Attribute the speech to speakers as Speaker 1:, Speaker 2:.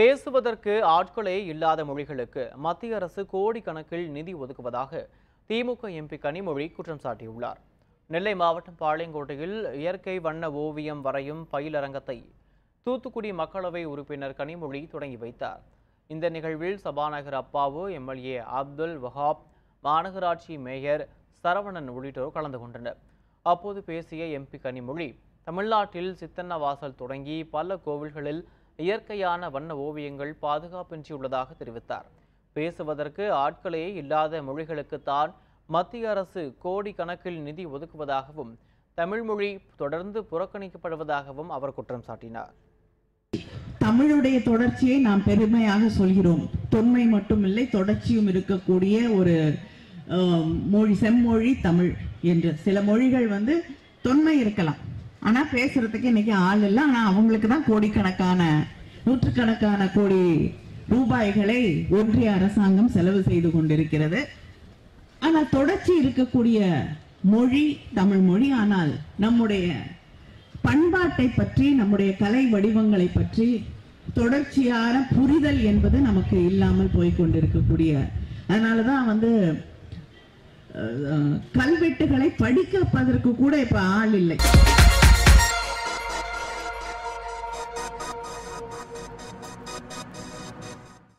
Speaker 1: பேசுவதற்கு ஆட்களே இல்லாத மொழிகளுக்கு மத்திய அரசு கோடிக்கணக்கில் நிதி ஒதுக்குவதாக திமுக எம்பி கனிமொழி குற்றம் சாட்டியுள்ளார். நெல்லை மாவட்டம் பாளையங்கோட்டையில் இயற்கை வண்ண ஓவியம் வரையும் பயிலரங்கத்தை தூத்துக்குடி மக்களவை உறுப்பினர் கனிமொழி தொடங்கி வைத்தார். இந்த நிகழ்வில் சபாநாயகர் அப்பாவு எம்எல்ஏ அப்துல் வஹாப் மாநகராட்சி மேயர் சரவணன் உள்ளிட்டோர் கலந்து கொண்டனர். அப்போது பேசிய எம்பி கனிமொழி தமிழ்நாட்டில் சித்தன்னவாசல் தொடங்கி பல கோவில்களில் இயற்கையான வண்ண ஓவியங்கள் பாதுகாப்பின்றியுள்ளதாக தெரிவித்தார். பேசுவதற்கு ஆட்களே இல்லாத மொழிகளுக்குத்தான் மத்திய அரசு கோடி கணக்கில் நிதி ஒதுக்குவதாகவும் தமிழ்மொழி தொடர்ந்து புறக்கணிக்கப்படுவதாகவும் அவர் குற்றம் சாட்டினார்.
Speaker 2: தமிழுடைய தொடர்ச்சியை நாம் பெருமையாக சொல்கிறோம். தொன்மை மட்டுமில்லை தொடர்ச்சியும் இருக்கக்கூடிய ஒரு மொழி செம்மொழி தமிழ் என்று சில மொழிகள் வந்து தொன்மை இருக்கலாம். ஆனா பேசுறதுக்கு இன்னைக்கு ஆள் இல்லை. ஆனா அவங்களுக்கு தான் கோடிக்கணக்கான நூற்றுக்கணக்கான கோடி ரூபாய்களை ஒன்றிய அரசாங்கம் செலவு செய்து கொண்டிருக்கிறது. ஆனால் தொடர்ச்சி இருக்கக்கூடிய மொழி தமிழ் மொழி ஆனால் நம்முடைய பண்பாட்டை பற்றி நம்முடைய கலை வடிவங்களை பற்றி தொடர்ச்சியான புரிதல் என்பது நமக்கு இல்லாமல் போய்கொண்டிருக்கக்கூடிய அதனால தான் வந்து கல்வெட்டுகளை படிக்கப்பதற்கு கூட இப்ப ஆள் இல்லை.